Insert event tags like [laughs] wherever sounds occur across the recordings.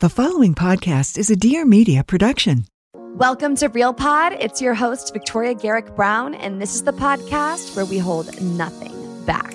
The following podcast is a Dear Media production. Welcome to Real Pod. It's your host, Victoria Garrick Brown, and this is the podcast where we hold nothing back.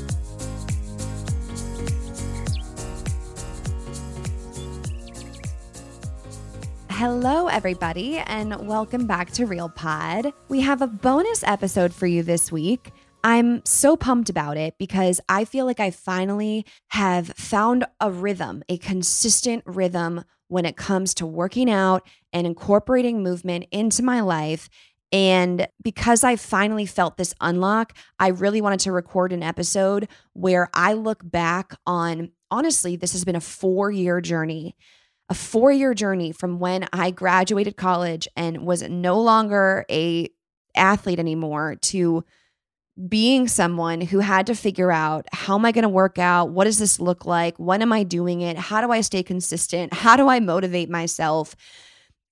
Hello, everybody, and welcome back to Real Pod. We have a bonus episode for you this week. I'm so pumped about it because I feel like I finally have found a rhythm, a consistent rhythm when it comes to working out and incorporating movement into my life. And because I finally felt this unlock, I really wanted to record an episode where I look back on honestly, this has been a four year journey a four year journey from when I graduated college and was no longer a athlete anymore to being someone who had to figure out how am I going to work out? What does this look like? When am I doing it? How do I stay consistent? How do I motivate myself?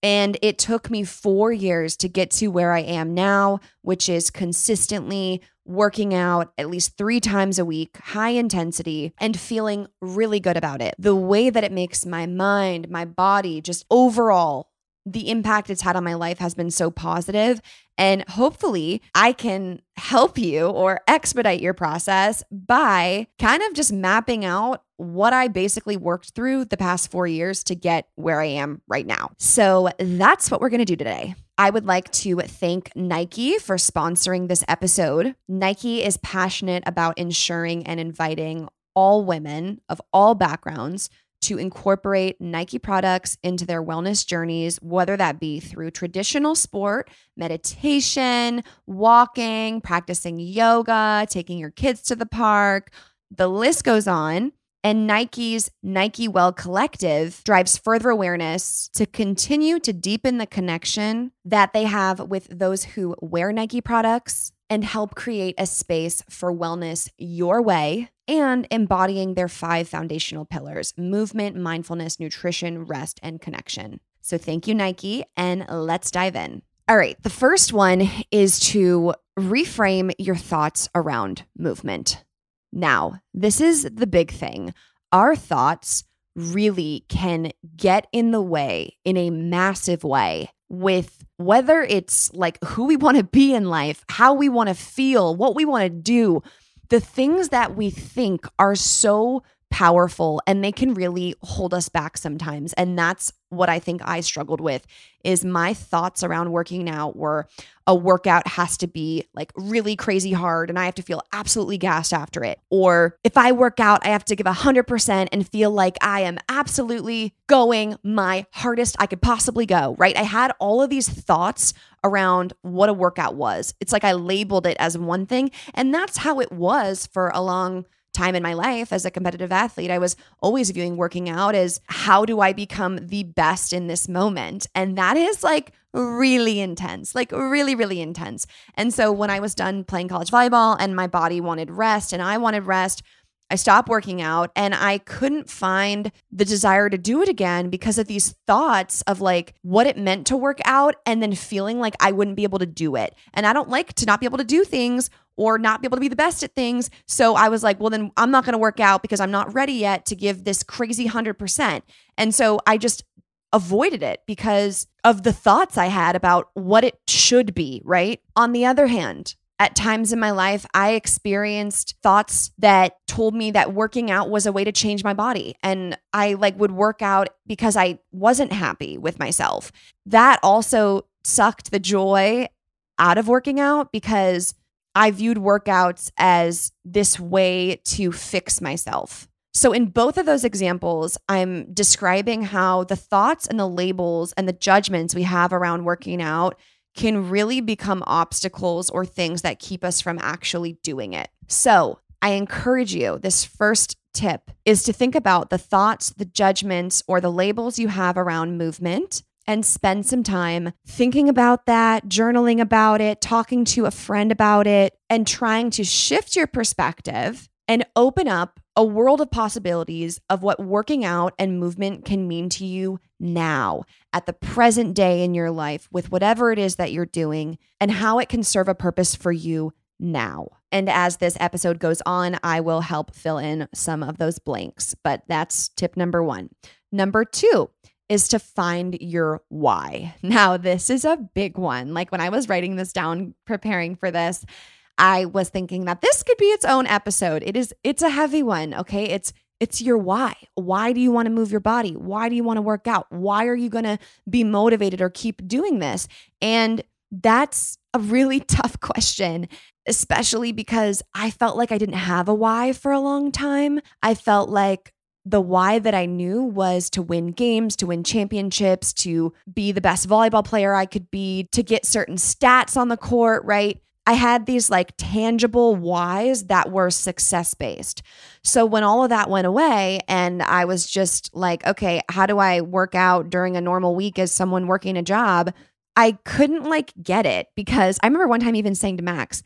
And it took me four years to get to where I am now, which is consistently working out at least three times a week, high intensity, and feeling really good about it. The way that it makes my mind, my body, just overall, the impact it's had on my life has been so positive. And hopefully, I can help you or expedite your process by kind of just mapping out what I basically worked through the past four years to get where I am right now. So that's what we're to do today. I would like to thank Nike for sponsoring this episode. Nike is passionate about ensuring and inviting all women of all backgrounds to incorporate Nike products into their wellness journeys, whether that be through traditional sport, meditation, walking, practicing yoga, taking your kids to the park. The list goes on. And Nike's Nike Well Collective drives further awareness to continue to deepen the connection that they have with those who wear Nike products and help create a space for wellness your way and embodying their five foundational pillars movement, mindfulness, nutrition, rest, and connection. So, thank you, Nike, and let's dive in. All right, the first one is to reframe your thoughts around movement. Now, this is the big thing. Our thoughts really can get in the way in a massive way with whether it's like who we want to be in life, how we want to feel, what we want to do. The things that we think are so powerful and they can really hold us back sometimes and that's what I think I struggled with is my thoughts around working out were a workout has to be like really crazy hard and I have to feel absolutely gassed after it. Or if I work out, I have to give 100% and feel like I am absolutely going my hardest I could possibly go, right? I had all of these thoughts around what a workout was. It's like I labeled it as one thing. And that's how it was for a long time in my life as a competitive athlete, I was always viewing working out as how do I become the best in this moment? And that is like really intense, like really, really intense. And so when I was done playing college volleyball and my body wanted rest and I wanted rest, I stopped working out and I couldn't find the desire to do it again because of these thoughts of like what it meant to work out and then feeling like I wouldn't be able to do it. And I don't like to not be able to do things or not be able to be the best at things. So I was like, well, then I'm not going to work out because I'm not ready yet to give this crazy 100%. And so I just avoided it because of the thoughts I had about what it should be, right? On the other hand, at times in my life, I experienced thoughts that told me that working out was a way to change my body. And I like would work out because I wasn't happy with myself. That also sucked the joy out of working out because I viewed workouts as this way to fix myself. So, in both of those examples, I'm describing how the thoughts and the labels and the judgments we have around working out can really become obstacles or things that keep us from actually doing it. So, I encourage you, this first tip is to think about the thoughts, the judgments, or the labels you have around movement and spend some time thinking about that, journaling about it, talking to a friend about it, and trying to shift your perspective and open up a world of possibilities of what working out and movement can mean to you now, at the present day in your life, with whatever it is that you're doing, and how it can serve a purpose for you now. And as this episode goes on, I will help fill in some of those blanks. But that's tip number one. Number two, is to find your why. Now, this is a big one. Like when I was writing this down, preparing for this, I was thinking that this could be its own episode. It is it's a heavy one, okay? It's it's your why. Why do you want to move your body? Why do you want to work out? Why are you going to be motivated or keep doing this? And that's a really [laughs] tough question, especially because I felt like I didn't have a why for a long time. I felt like the why that I knew was to win games, to win championships, to be the best volleyball player I could be, to get certain stats on the court, right? I had these like tangible whys that were success based. So when all of that went away and I was just like, okay, how do I work out during a normal week as someone working a job? I couldn't like get it because I remember one time even saying to Max,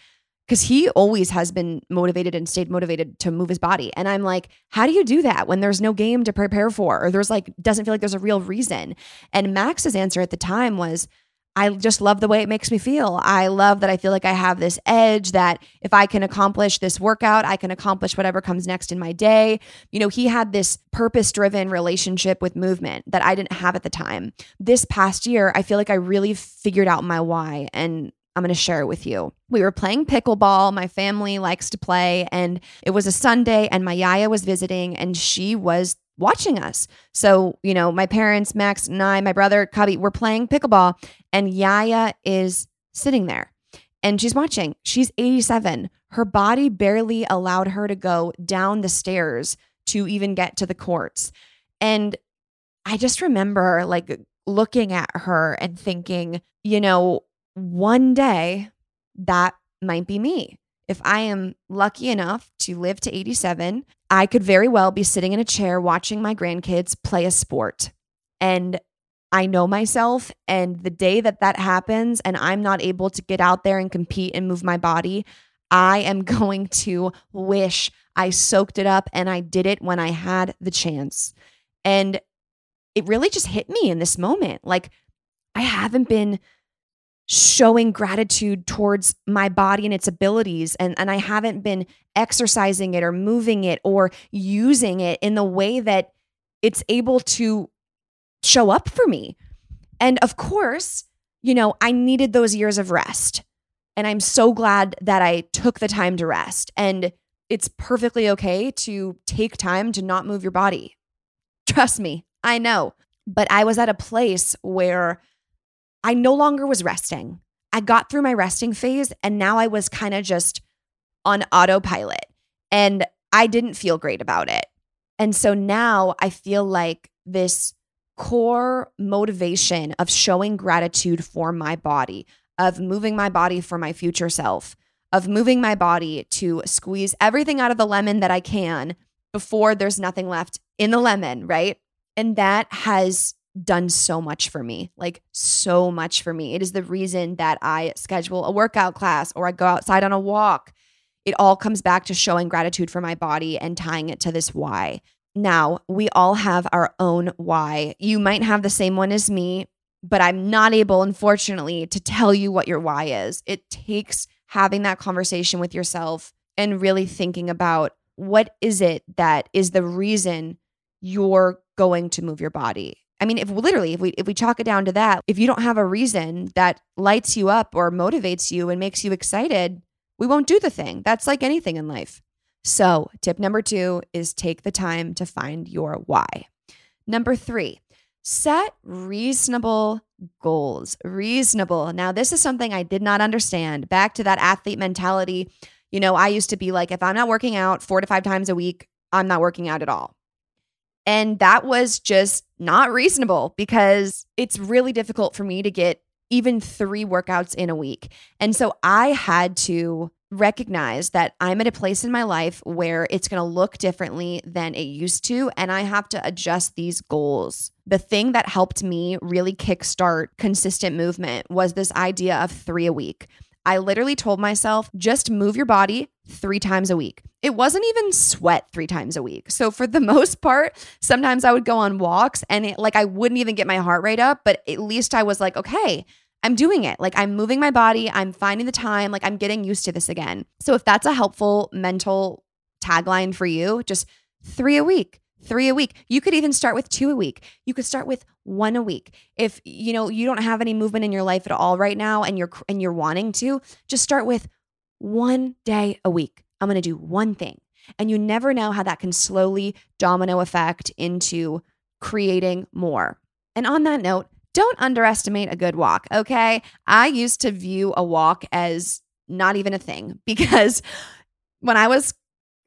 because he always has been motivated and stayed motivated to move his body. And I'm like, how do you do that when there's no game to prepare for or there's like, doesn't feel like there's a real reason? And Max's answer at the time was, I just love the way it makes me feel. I love that I feel like I have this edge that if I can accomplish this workout, I can accomplish whatever comes next in my day. You know, he had this purpose driven relationship with movement that I didn't have at the time. This past year, I feel like I really figured out my why and I'm going to share it with you. We were playing pickleball. My family likes to play, and it was a Sunday, and my Yaya was visiting, and she was watching us. So, you know, my parents, Max and I, my brother, Cubby, we're playing pickleball, and Yaya is sitting there and she's watching. She's 87. Her body barely allowed her to go down the stairs to even get to the courts. And I just remember like looking at her and thinking, you know, one day that might be me. If I am lucky enough to live to 87, I could very well be sitting in a chair watching my grandkids play a sport. And I know myself. And the day that that happens and I'm not able to get out there and compete and move my body, I am [laughs] going to wish I soaked it up and I did it when I had the chance. And it really just hit me in this moment. Like, I haven't been showing gratitude towards my body and its abilities and and I haven't been exercising it or moving it or using it in the way that it's able to show up for me. And of course, you know, I needed those years of rest. And I'm so glad that I took the time to rest. And it's perfectly okay to take time to not move your body. Trust me, I know. But I was at a place where I no longer was resting. I got through my resting phase and now I was kind of just on autopilot and I didn't feel great about it. And so now I feel like this core motivation of showing gratitude for my body, of moving my body for my future self, of moving my body to squeeze everything out of the lemon that I can before there's nothing left in the lemon, right? And that has done so much for me, like so much for me. It is the reason that I schedule a workout class or I go outside on a walk. it all comes back to showing gratitude for my body and tying it to this why. Now, we all have our own why. You might have the same one as me, but I'm not able, unfortunately, to tell you what your why is. It takes having that conversation with yourself and really thinking about what is it that is the reason you're going to move your body. I mean, if literally, if we if we chalk it down to that, if you don't have a reason that lights you up or motivates you and makes you excited, we won't do the thing. That's like anything in life. So, tip number 2 is take the time to find your why. Number 3, set reasonable goals. Reasonable. Now, this is something I did not understand. Back to that athlete mentality. You know, I used to be like if I'm not working out 4 to 5 times a week, I'm not working out at all. And that was just not reasonable because it's really difficult for me to get even three workouts in a week. And so I had to recognize that I'm at a place in my life where it's going to look differently than it used to. And I have to adjust these goals. The thing that helped me really kickstart consistent movement was this idea of three a week. I literally told myself, just move your body three times a week. It wasn't even sweat three times a week. So, for the [laughs] most part, sometimes I would go on walks and it, like I wouldn't even get my heart rate up, but at least I was like, okay, I'm doing it. Like I'm moving my body, I'm finding the time, like I'm getting used to this again. So, if that's a helpful mental tagline for you, just three a week three a week. You could even start with two a week. You could start with one a week. If you know you don't have any movement in your life at all right now and you're and you're wanting to, just start with one day a week. I'm going to do one thing. And you never know how that can slowly domino effect into creating more. And on that note, don't underestimate a good walk, okay? I used to view a walk as not even a thing [laughs] because when I was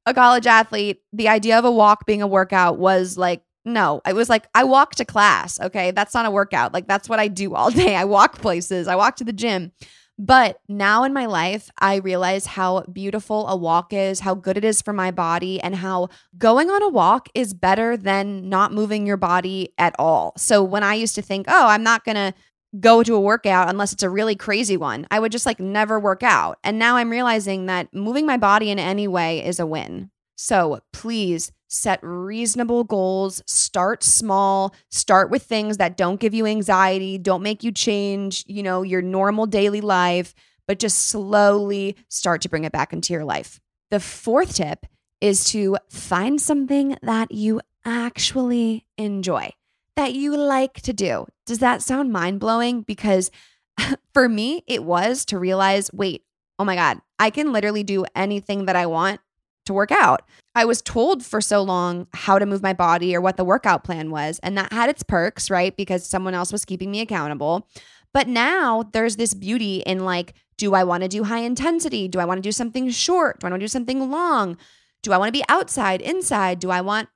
a college athlete, the idea of a walk being a workout was like, no, it was like I walk to class. Okay. That's not a workout. Like that's what I do all [laughs] day. I walk places, I walk to the gym. But now in my life, I realize how beautiful a walk is, how good it is for my body, and how going on a walk is better than not moving your body at all. So when I used to think, oh, I'm not going to go to a workout unless it's a really crazy one. I would just like never work out. And now I'm realizing that moving my body in any way is a win. So please set reasonable goals, start small, start with things that don't give you anxiety, don't make you change, you know, your normal daily life, but just slowly start to bring it back into your life. The fourth tip is to find something that you actually enjoy that you like to do. Does that sound mind blowing? Because [laughs] for me, it was to realize wait, oh my God, I can literally do anything that I want to work out. I was told for so long how to move my body or what the workout plan was, and that had its perks, right? Because someone else was keeping me accountable. But now there's this beauty in like, do I want to do high intensity? Do I want to do something short? Do I want to do something long? Do I want to be outside, inside? Do I want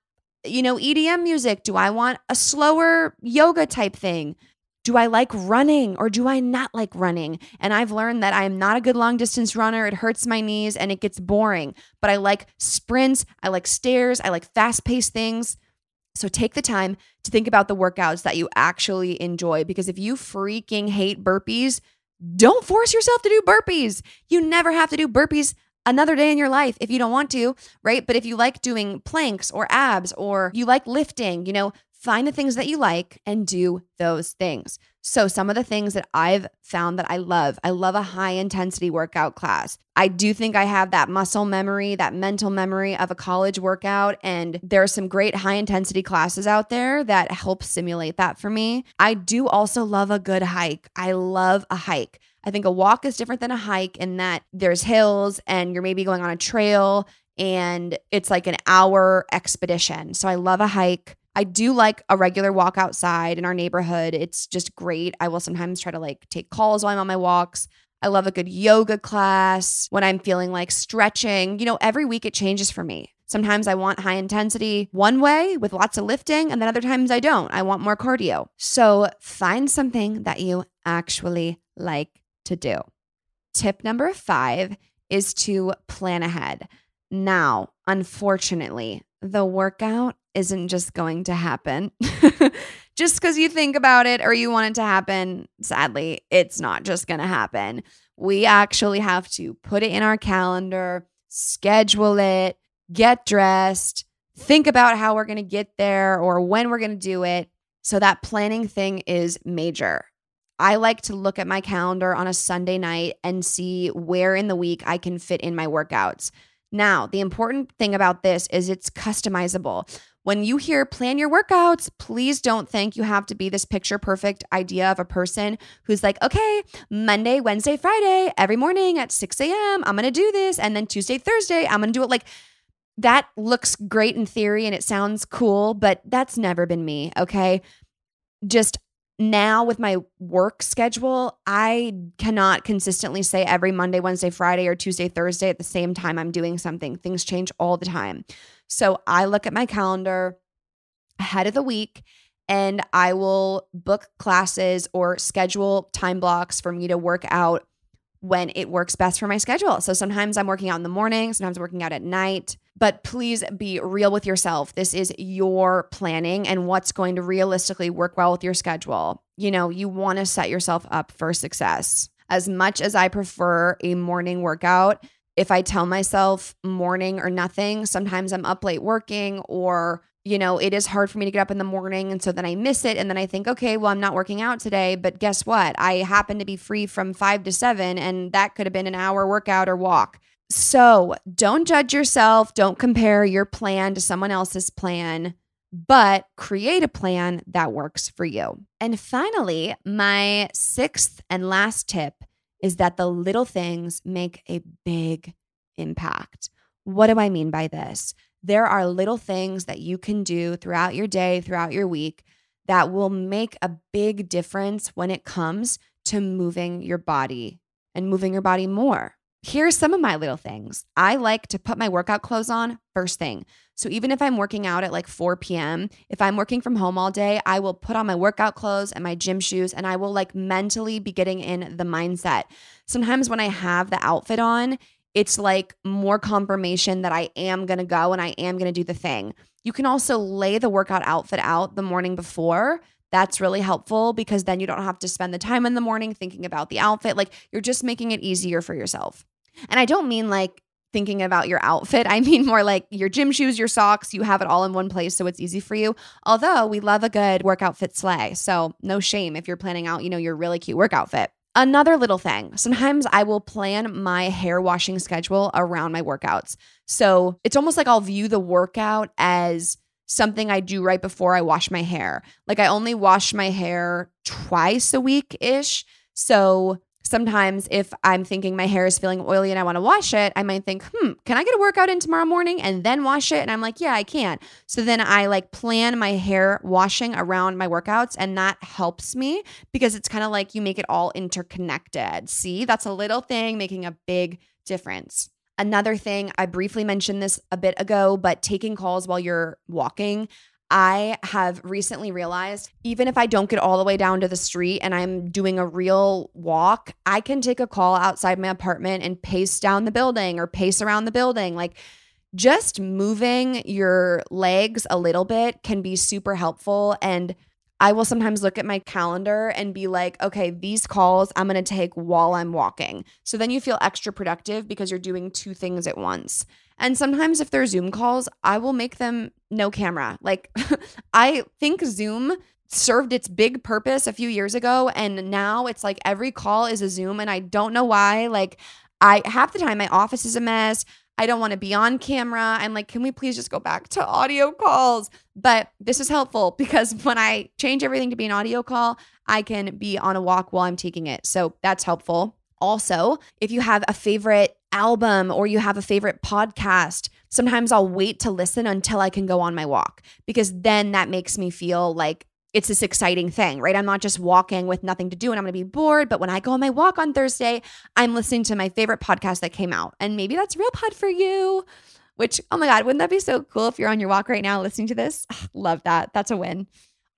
you know, EDM music? Do I want a slower yoga type thing? Do I like running or do I not like running? And I've learned that I am not a good long distance runner. It hurts my knees and it gets boring. But I like sprints, I like stairs, I like fast paced things. So take the time to think about the workouts that you actually enjoy because if you freaking hate burpees, don't force yourself to do burpees. You never have to do burpees another day in your life if you don't want to, right? But if you like doing planks or abs or you like lifting, you know, find the things that you like and do those things. So, some of the things that I've found that I love, I love a high intensity workout class. I do think I have that muscle memory, that mental memory of a college workout. And there are some great high intensity classes out there that help simulate that for me. I do also love a good hike. I love a hike. I think a walk is different than a hike in that there's hills and you're maybe going on a trail and it's like an hour expedition. So I love a hike. I do like a regular walk outside in our neighborhood. It's just great. I will sometimes try to like take calls while I'm on my walks. I love a good yoga class when I'm feeling like stretching. You know, every week it changes for me. Sometimes I want high intensity one way with lots of lifting, and then other times I don't. I want more cardio. So find something that you actually like to do. Tip number five is to plan ahead. Now, unfortunately, the workout isn't just going to happen. [laughs] just because you think about it or you want it to happen, sadly, it's not just going to happen. We actually have to put it in our calendar, schedule it, get dressed, think about how we're going to get there or when we're going to do it. So that planning thing is major. I like to look at my calendar on a Sunday night and see where in the week I can fit in my workouts. Now, the important thing about this is it's customizable. When you hear plan your workouts, please don't think you have to be this picture perfect idea of a person who's like, okay, Monday, Wednesday, Friday, every morning at 6 a.m., I'm gonna do this. And then Tuesday, Thursday, I'm gonna do it. Like, that looks great in theory and it sounds cool, but that's never been me. Okay. Just now with my work schedule, I cannot consistently say every Monday, Wednesday, Friday, or Tuesday, Thursday at the same time I'm doing something. Things change all the time. So I look at my calendar ahead of the week and I will book classes or schedule time blocks for me to work out when it works best for my schedule. So sometimes I'm working out in the morning, sometimes I'm working out at night. But please be real with yourself. This is your planning and what's going to realistically work well with your schedule. You know, you want to set yourself up for success. As much as I prefer a morning workout, if I tell myself morning or nothing, sometimes I'm up late working or you know, it is hard for me to get up in the morning. And so then I miss it. And then I think, okay, well, I'm not working out today. But guess what? I happen to be free from five to seven, and that could have been an hour workout or walk. So don't judge yourself. Don't compare your plan to someone else's plan, but create a plan that works for you. And finally, my sixth and last tip is that the little things make a big impact. What do I mean by this? There are little things that you can do throughout your day, throughout your week that will make a big difference when it comes to moving your body and moving your body more. Here's some of my little things. I like to put my workout clothes on first thing. So even if I'm working out at like 4 p.m., if I'm working from home all day, I will put on my workout clothes and my gym shoes and I will like mentally be getting in the mindset. Sometimes when I have the outfit on, it's like more confirmation that I am going to go and I am going to do the thing. You can also lay the workout outfit out the morning before. That's really helpful because then you don't have to spend the time in the morning thinking about the outfit. Like you're just making it easier for yourself. And I don't mean like thinking about your outfit. [laughs] I mean more like your gym shoes, your socks, you have it all in one place so it's easy for you. Although we love a good workout fit slay. So no shame if you're planning out, you know, your really cute workout fit. Another little thing, sometimes I will plan my hair washing schedule around my workouts. So it's almost like I'll view the workout as something I do right before I wash my hair. Like I only wash my hair twice a week ish. So sometimes if I'm thinking my hair is feeling oily and I want to wash it, I might think, hmm, can I get a workout in tomorrow morning and then wash it? And I'm like, yeah, I can. So then I like plan my hair washing around my workouts and that helps me because it's kind of like you make it all interconnected. See, that's a little thing making a big difference. Another thing, I briefly mentioned this a bit ago, but taking calls while you're walking. I have recently realized even if I don't get all the way down to the street and I'm doing a real walk, I can take a call outside my apartment and pace down the building or pace around the building. Like just moving your legs a little bit can be super helpful. And I will sometimes look at my calendar and be like, okay, these calls I'm going to take while I'm walking. So then you feel extra productive because you're doing two things at once. And sometimes if they're Zoom calls, I will make them no camera. Like [laughs] I think Zoom served its big purpose a few years ago and now it's like every call is a Zoom and I don't know why. Like I half the time my office is a mess. I don't want to be on camera. I'm like, can we please just go back to audio calls? But this is helpful because when I change everything to be an audio call, I can be on a walk while I'm taking it. So that's helpful. Also, if you have a favorite album or you have a favorite podcast, sometimes I'll wait to listen until I can go on my walk because then that makes me feel like it's this exciting thing, right? I'm not just walking with nothing to do and I'm going to be bored. But when I go on my walk on Thursday, I'm listening to my favorite podcast that came out. And maybe that's Real Pod for you, which, oh my God, wouldn't that be so cool if you're on your walk right now listening to this? Love that. That's a win.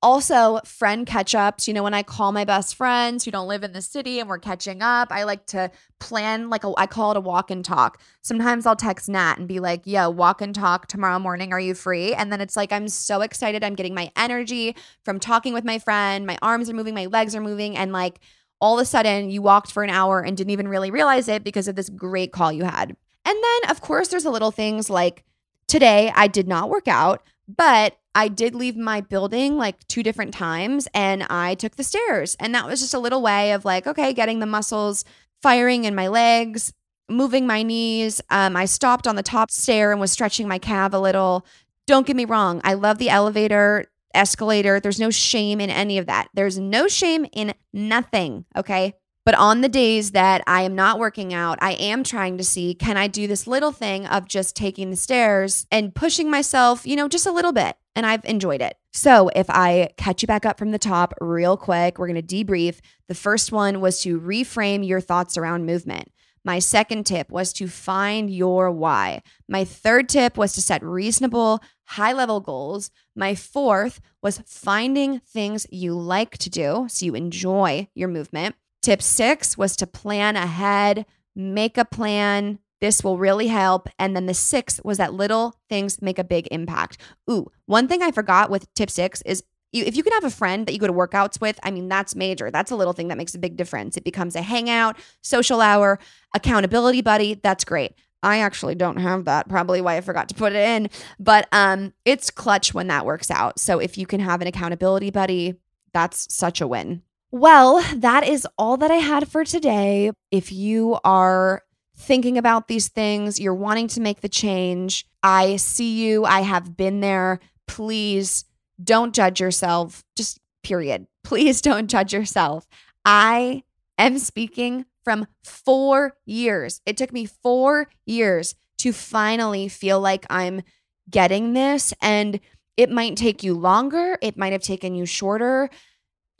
Also, friend catch ups. You know, when I call my best friends who don't live in the city and we're catching up, I like to plan like a, I call it a walk and talk. Sometimes I'll text Nat and be like, yo, walk and talk tomorrow morning. Are you free? And then it's like, I'm so excited. I'm getting my energy from talking with my friend. My arms are moving, my legs are moving. And like all of a sudden, you walked for an hour and didn't even really realize it because of this great call you had. And then, of course, there's the little things like today I did not work out, but I did leave my building like two different times and I took the stairs. And that was just a little way of like, okay, getting the muscles firing in my legs, moving my knees. Um, I stopped on the top stair and was stretching my calf a little. Don't get me wrong, I love the elevator, escalator. There's no shame in any of that. There's no shame in nothing, okay? But on the days that I am not working out, I am trying to see can I do this little thing of just taking the stairs and pushing myself, you know, just a little bit. And I've enjoyed it. So if I catch you back up from the top real quick, we're going to debrief. The first one was to reframe your thoughts around movement. My second tip was to find your why. My third tip was to set reasonable, high level goals. My fourth was finding things you like to do so you enjoy your movement. Tip six was to plan ahead, make a plan. This will really help. And then the sixth was that little things make a big impact. Ooh, one thing I forgot with tip six is you, if you can have a friend that you go to workouts with, I mean, that's major. That's a little thing that makes a big difference. It becomes a hangout, social hour, accountability buddy. That's great. I actually don't have that, probably why I forgot to put it in, but um it's clutch when that works out. So if you can have an accountability buddy, that's such a win. Well, that is all that I had for today. If you are thinking about these things, you're wanting to make the change, I see you. I have been there. Please don't judge yourself. Just period. [laughs] Please don't judge yourself. I am speaking from four years. It took me four years to finally feel like I'm getting this. And it might take you longer, it might have taken you shorter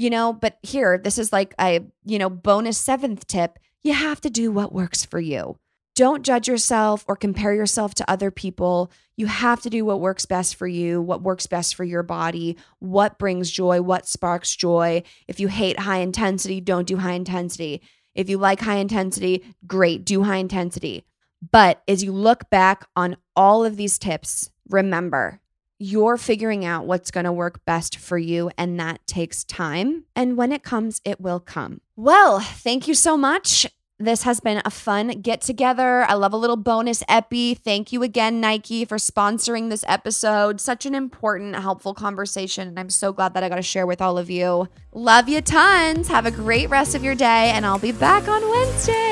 you know, but here, this is like a, you know, bonus seventh tip. You have to do what works for you. Don't judge yourself or compare yourself to other people. You have to do what works best for you, what works best for your body, what brings joy, what sparks joy. If you hate high intensity, don't do high intensity. If you like high intensity, great, do high intensity. But as you look back on all of these tips, remember you're figuring out what's going to work best for you, and that takes time. And when it comes, it will come. Well, thank you so much. This has been a fun get together. I love a little bonus epi. Thank you again, Nike, for sponsoring this episode. Such an important, helpful conversation. And I'm so glad that I got to share with all of you. Love you tons. Have a great rest of your day, and I'll be back on Wednesday.